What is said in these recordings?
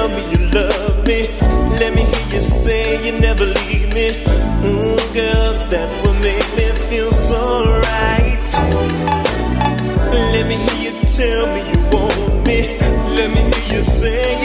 tell me you love me. Let me hear you say you never leave me. Ooh, girl, that will make me feel so right. Let me hear you tell me you want me. Let me hear you say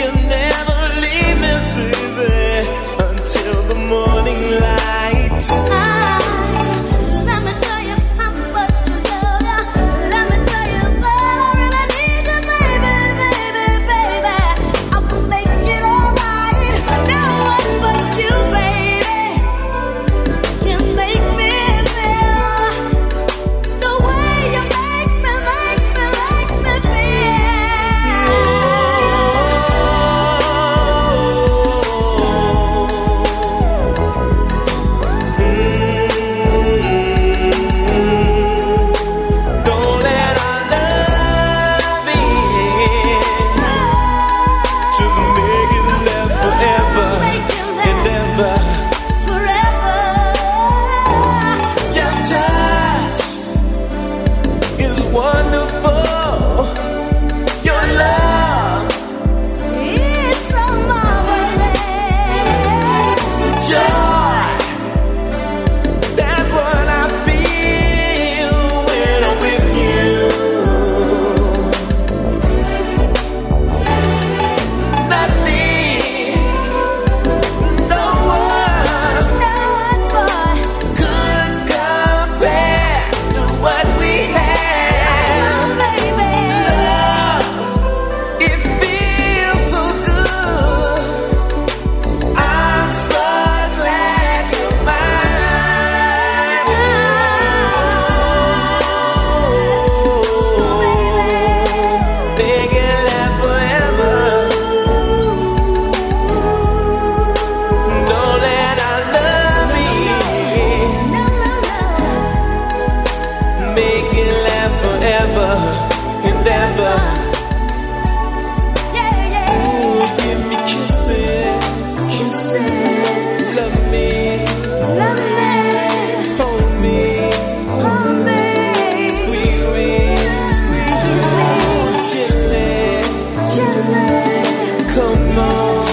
Come on.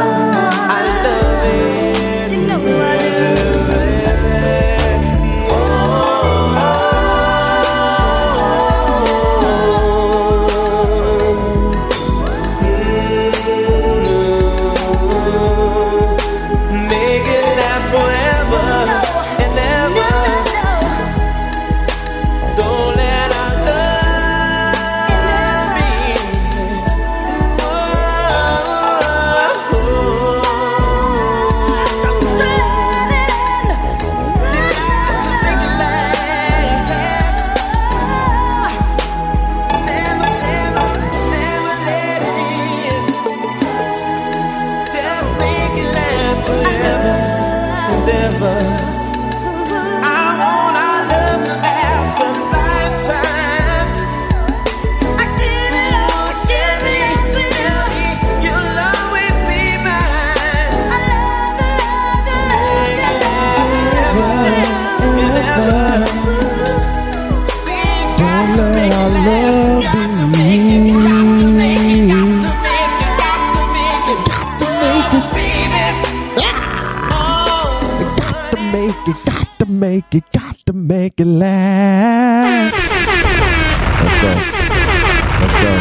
I I make it last. Let's go. Let's go.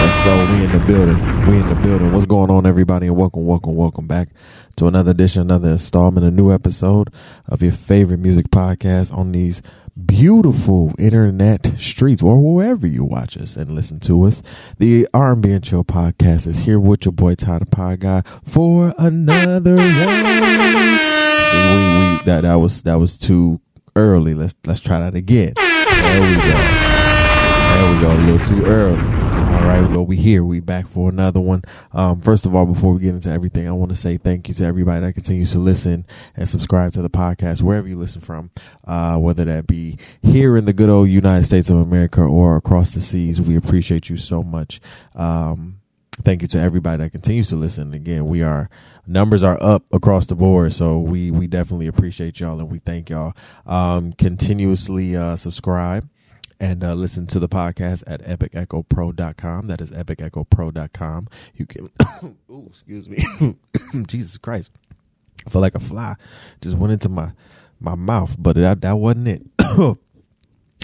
Let's go. We in the building. We in the building. What's going on, everybody? And welcome, welcome, welcome back to another edition, another installment, a new episode of your favorite music podcast on these beautiful internet streets or wherever you watch us and listen to us. The R&B and Chill podcast is here with your boy Todd the Guy for another one. See, we, we that that was that was too early. Let's let's try that again. There we go. There we go. A little too early. All right, well, we here. We back for another one. Um, first of all, before we get into everything, I want to say thank you to everybody that continues to listen and subscribe to the podcast wherever you listen from, uh, whether that be here in the good old United States of America or across the seas. We appreciate you so much. Um, thank you to everybody that continues to listen. Again, we are numbers are up across the board, so we we definitely appreciate y'all and we thank y'all. Um, continuously uh, subscribe and uh, listen to the podcast at epicechopro.com. That is epicechopro.com. You can, ooh, excuse me, Jesus Christ, I feel like a fly just went into my my mouth, but that that wasn't it.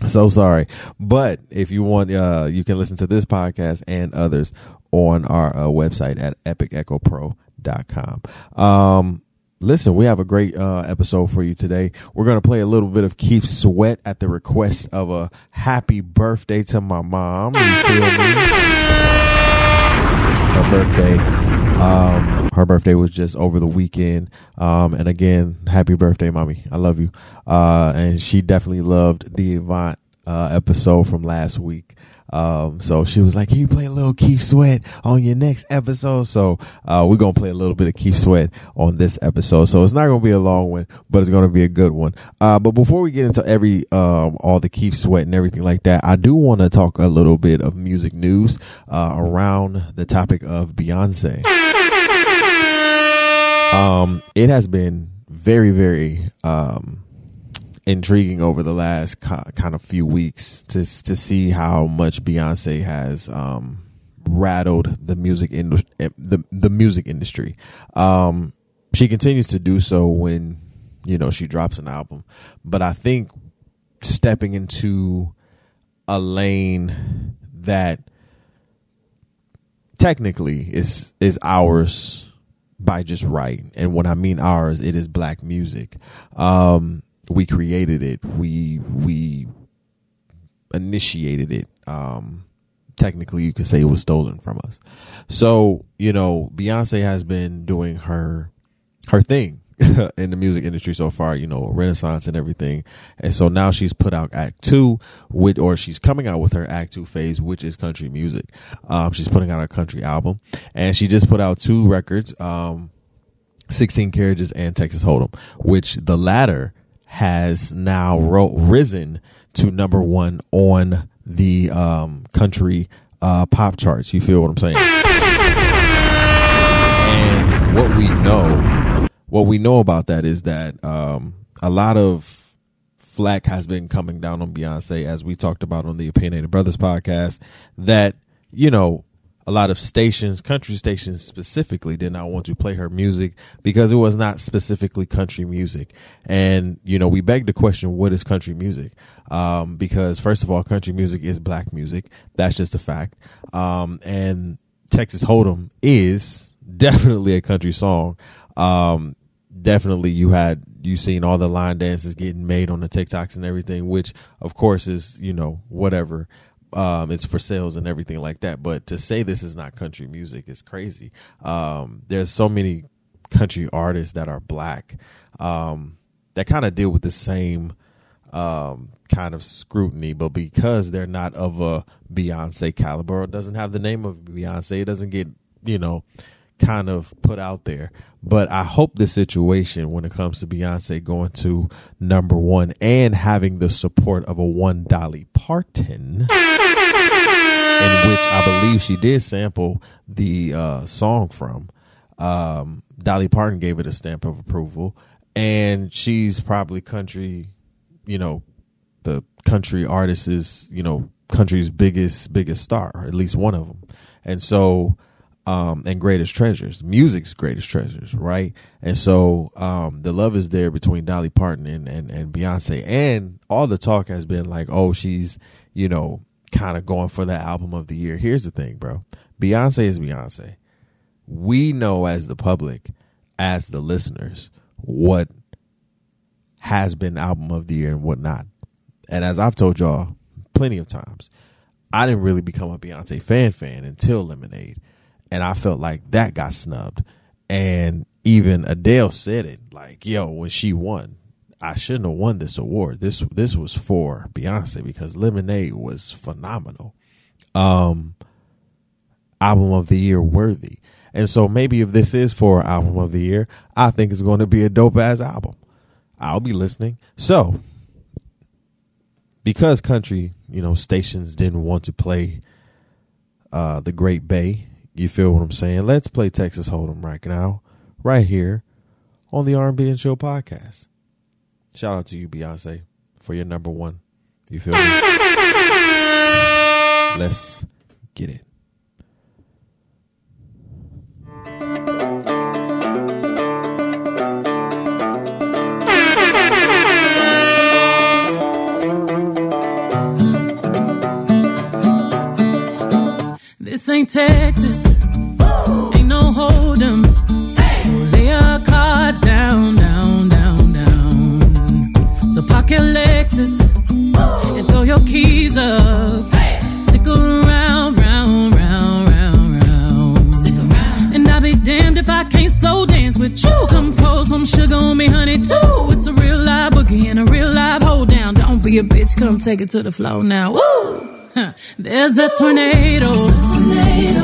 so sorry, but if you want, uh, you can listen to this podcast and others on our uh, website at epicechopro.com. Um, listen, we have a great uh, episode for you today. We're going to play a little bit of Keith Sweat at the request of a happy birthday to my mom. Her birthday. Um, her birthday was just over the weekend. Um, and again, happy birthday, mommy. I love you. Uh, and she definitely loved the Avant uh, episode from last week. Um, so she was like, Can you play a little Keith Sweat on your next episode? So uh, we're gonna play a little bit of Keith Sweat on this episode. So it's not gonna be a long one, but it's gonna be a good one. Uh, but before we get into every um, all the Keith Sweat and everything like that, I do want to talk a little bit of music news uh, around the topic of Beyonce. Um, it has been very, very um intriguing over the last kind of few weeks to to see how much Beyonce has um, rattled the music industry. Eh, the the music industry. Um, she continues to do so when you know she drops an album, but I think stepping into a lane that technically is is ours by just right and when i mean ours it is black music um we created it. We we initiated it. Um, technically, you could say it was stolen from us. So you know, Beyonce has been doing her her thing in the music industry so far. You know, Renaissance and everything. And so now she's put out Act Two, with or she's coming out with her Act Two phase, which is country music. Um, she's putting out a country album, and she just put out two records. Um, 16 carriages and Texas Hold'em, which the latter has now ro- risen to number one on the um, country uh, pop charts. You feel what I'm saying? And what we know, what we know about that is that um, a lot of flack has been coming down on Beyonce, as we talked about on the Opinionated Brothers podcast. That you know a lot of stations, country stations specifically, did not want to play her music because it was not specifically country music. And, you know, we beg the question, what is country music? Um, because first of all, country music is black music. That's just a fact. Um, and Texas Hold'em is definitely a country song. Um, definitely you had, you seen all the line dances getting made on the TikToks and everything, which of course is, you know, whatever um, it's for sales and everything like that. But to say this is not country music is crazy. Um, there's so many country artists that are black um, that kind of deal with the same um, kind of scrutiny, but because they're not of a Beyonce caliber, it doesn't have the name of Beyonce, it doesn't get you know kind of put out there. But I hope the situation when it comes to Beyonce going to number one and having the support of a one Dolly Parton, in which I believe she did sample the uh, song from. Um, Dolly Parton gave it a stamp of approval, and she's probably country, you know, the country artist is, you know, country's biggest biggest star, at least one of them. And so um, and greatest treasures. Music's greatest treasures, right? And so um, the love is there between Dolly Parton and, and, and Beyonce. And all the talk has been like, oh, she's, you know, kind of going for the album of the year. Here's the thing, bro Beyonce is Beyonce. We know as the public, as the listeners, what has been album of the year and what not. And as I've told y'all plenty of times, I didn't really become a Beyonce fan fan until Lemonade and I felt like that got snubbed. And even Adele said it, like, "Yo, when she won, I shouldn't have won this award. This this was for Beyonce because Lemonade was phenomenal." Um, album of the year worthy. And so maybe if this is for album of the year, I think it's going to be a dope ass album. I'll be listening. So because country, you know, stations didn't want to play uh the Great Bey, you feel what I'm saying? Let's play Texas Hold'em right now, right here on the R&B and Show podcast. Shout out to you, Beyonce, for your number one. You feel me? Let's get it. This ain't Texas. Take it to the floor now. Woo! There's a tornado. in my city.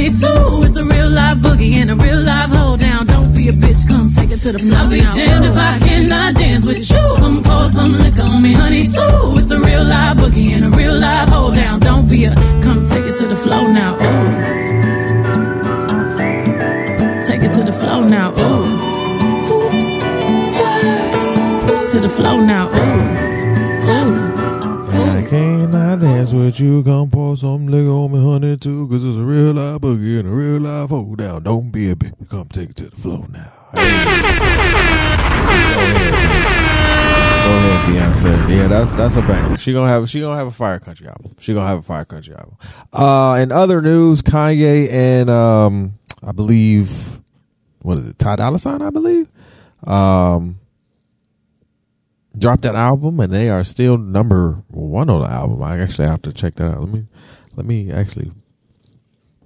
22 It's a real life boogie and a real life hold down. Don't be a bitch, come take it to the floor. I'll be damned if I cannot dance with you. Come pour some liquor on me, honey, too. It's a real life boogie and a real life hold down. Don't be a come take it to the floor now. Ooh. Take it to the floor now. Ooh. Oops. Spurs. To the floor now. Ooh. Dance with you. Come pour some liquor on me, honey, too. Cause it's a real live boogie and a real life hold down. Don't be a bitch. Come take it to the floor now. Go ahead, Beyonce. Yeah, that's that's a banger. She gonna have she gonna have a fire country album. She gonna have a fire country album. Uh, in other news, Kanye and um, I believe what is it, Ty Dolla Sign, I believe, um, dropped that album, and they are still number one on the album. I actually have to check that out. Let me let me actually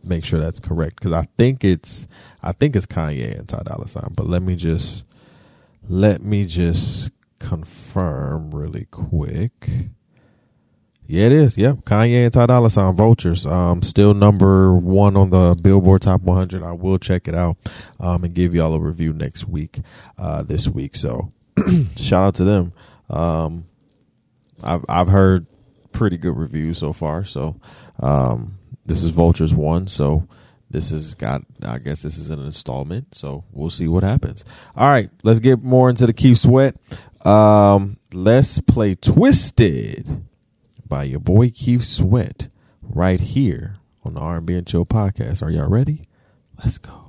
make sure that's correct because I think it's I think it's Kanye and Ty Dolla Sign, but let me just let me just confirm really quick. Yeah, it is. Yep, Kanye and Ty Dolla Sign Vultures. Um, still number one on the Billboard Top 100. I will check it out, um, and give y'all a review next week. Uh, this week. So shout out to them. Um, I've I've heard pretty good reviews so far. So um, this is Vultures one. So this has got. I guess this is an installment. So we'll see what happens. All right, let's get more into the Keith Sweat. Um, let's play Twisted by your boy Keith Sweat right here on the R&B and Chill podcast. Are y'all ready? Let's go.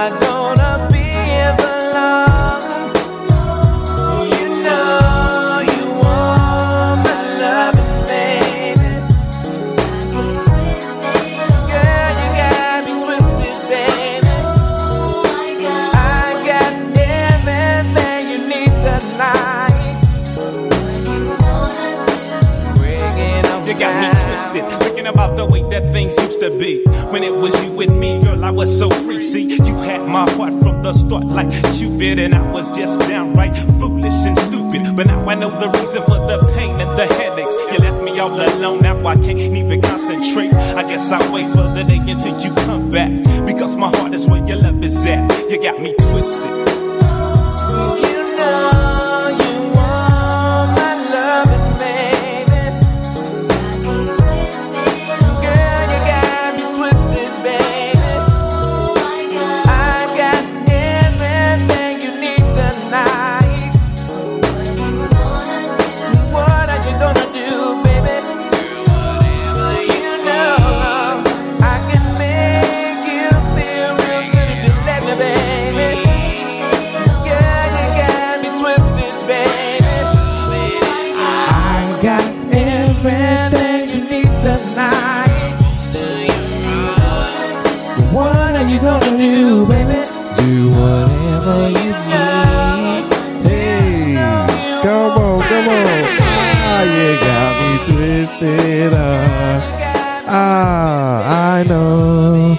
I'm not things used to be. When it was you and me, girl, I was so free. See, you had my heart from the start, like Cupid, and I was just downright foolish and stupid. But now I know the reason for the pain and the headaches. You left me all alone, now I can't even concentrate. I guess I'll wait for the day until you come back. Because my heart is where your love is at. You got me twisted. Twisted up. Ah, I know.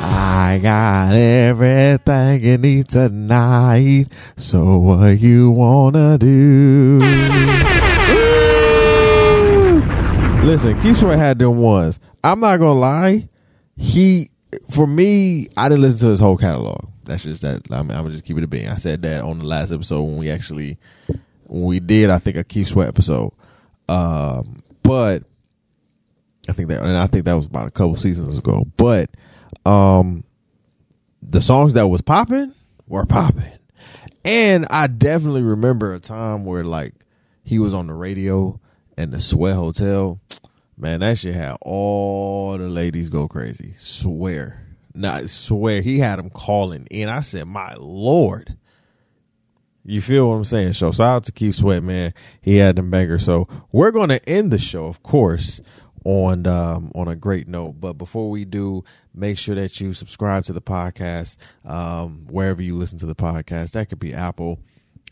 I got everything you need tonight. So what you wanna do? Listen, Keith Sweat had them ones. I'm not gonna lie. He, for me, I didn't listen to his whole catalog. That's just that. I mean, I'm gonna just keep it a being. I said that on the last episode when we actually when we did, I think, a Keith Sweat episode. Um, but I think that, and I think that was about a couple seasons ago. But um, the songs that was popping were popping, and I definitely remember a time where like he was on the radio and the Sweat Hotel. Man, that shit had all the ladies go crazy. Swear. Now, I swear he had them calling in. I said, "My lord." You feel what I'm saying? So shout out to Keith Sweat, man. He had them bangers. So we're going to end the show, of course, on um, on a great note. But before we do, make sure that you subscribe to the podcast um, wherever you listen to the podcast. That could be Apple,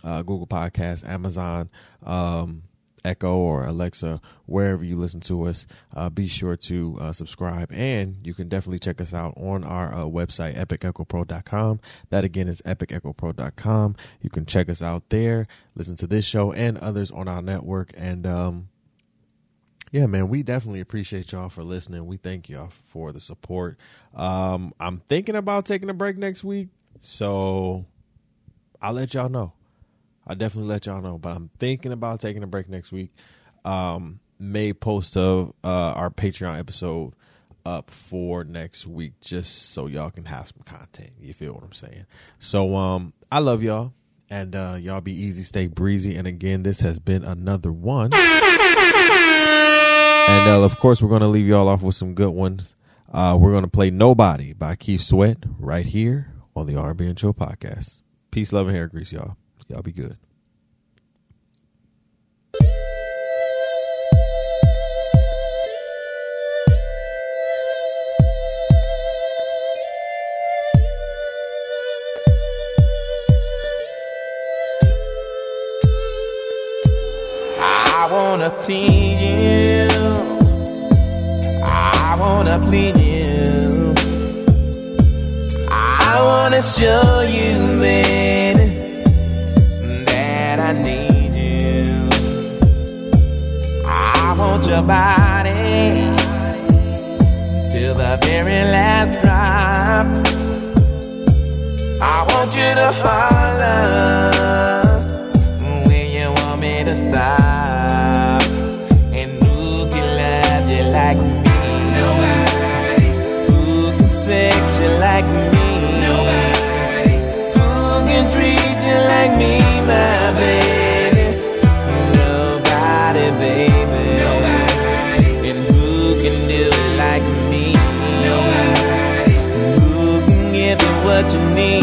uh, Google Podcasts, Amazon. Um, Echo or Alexa, wherever you listen to us, uh, be sure to uh, subscribe. And you can definitely check us out on our uh, website, epicechopro.com. That again is epicechopro.com. You can check us out there, listen to this show and others on our network. And um, yeah, man, we definitely appreciate y'all for listening. We thank y'all for the support. Um, I'm thinking about taking a break next week, so I'll let y'all know. I'll definitely let y'all know. But I'm thinking about taking a break next week. Um, may post of uh, our Patreon episode up for next week, just so y'all can have some content. You feel what I'm saying? So um, I love y'all, and uh, y'all be easy, stay breezy. And again, this has been another one. And uh, of course, we're going to leave y'all off with some good ones. Uh, we're going to play "Nobody" by Keith Sweat right here on the R&B and Chill podcast. Peace, love, and hair grease, y'all. Y'all be good. I wanna tease you. I wanna please you. I wanna show you, your body till the very last drop. I want you to holler give you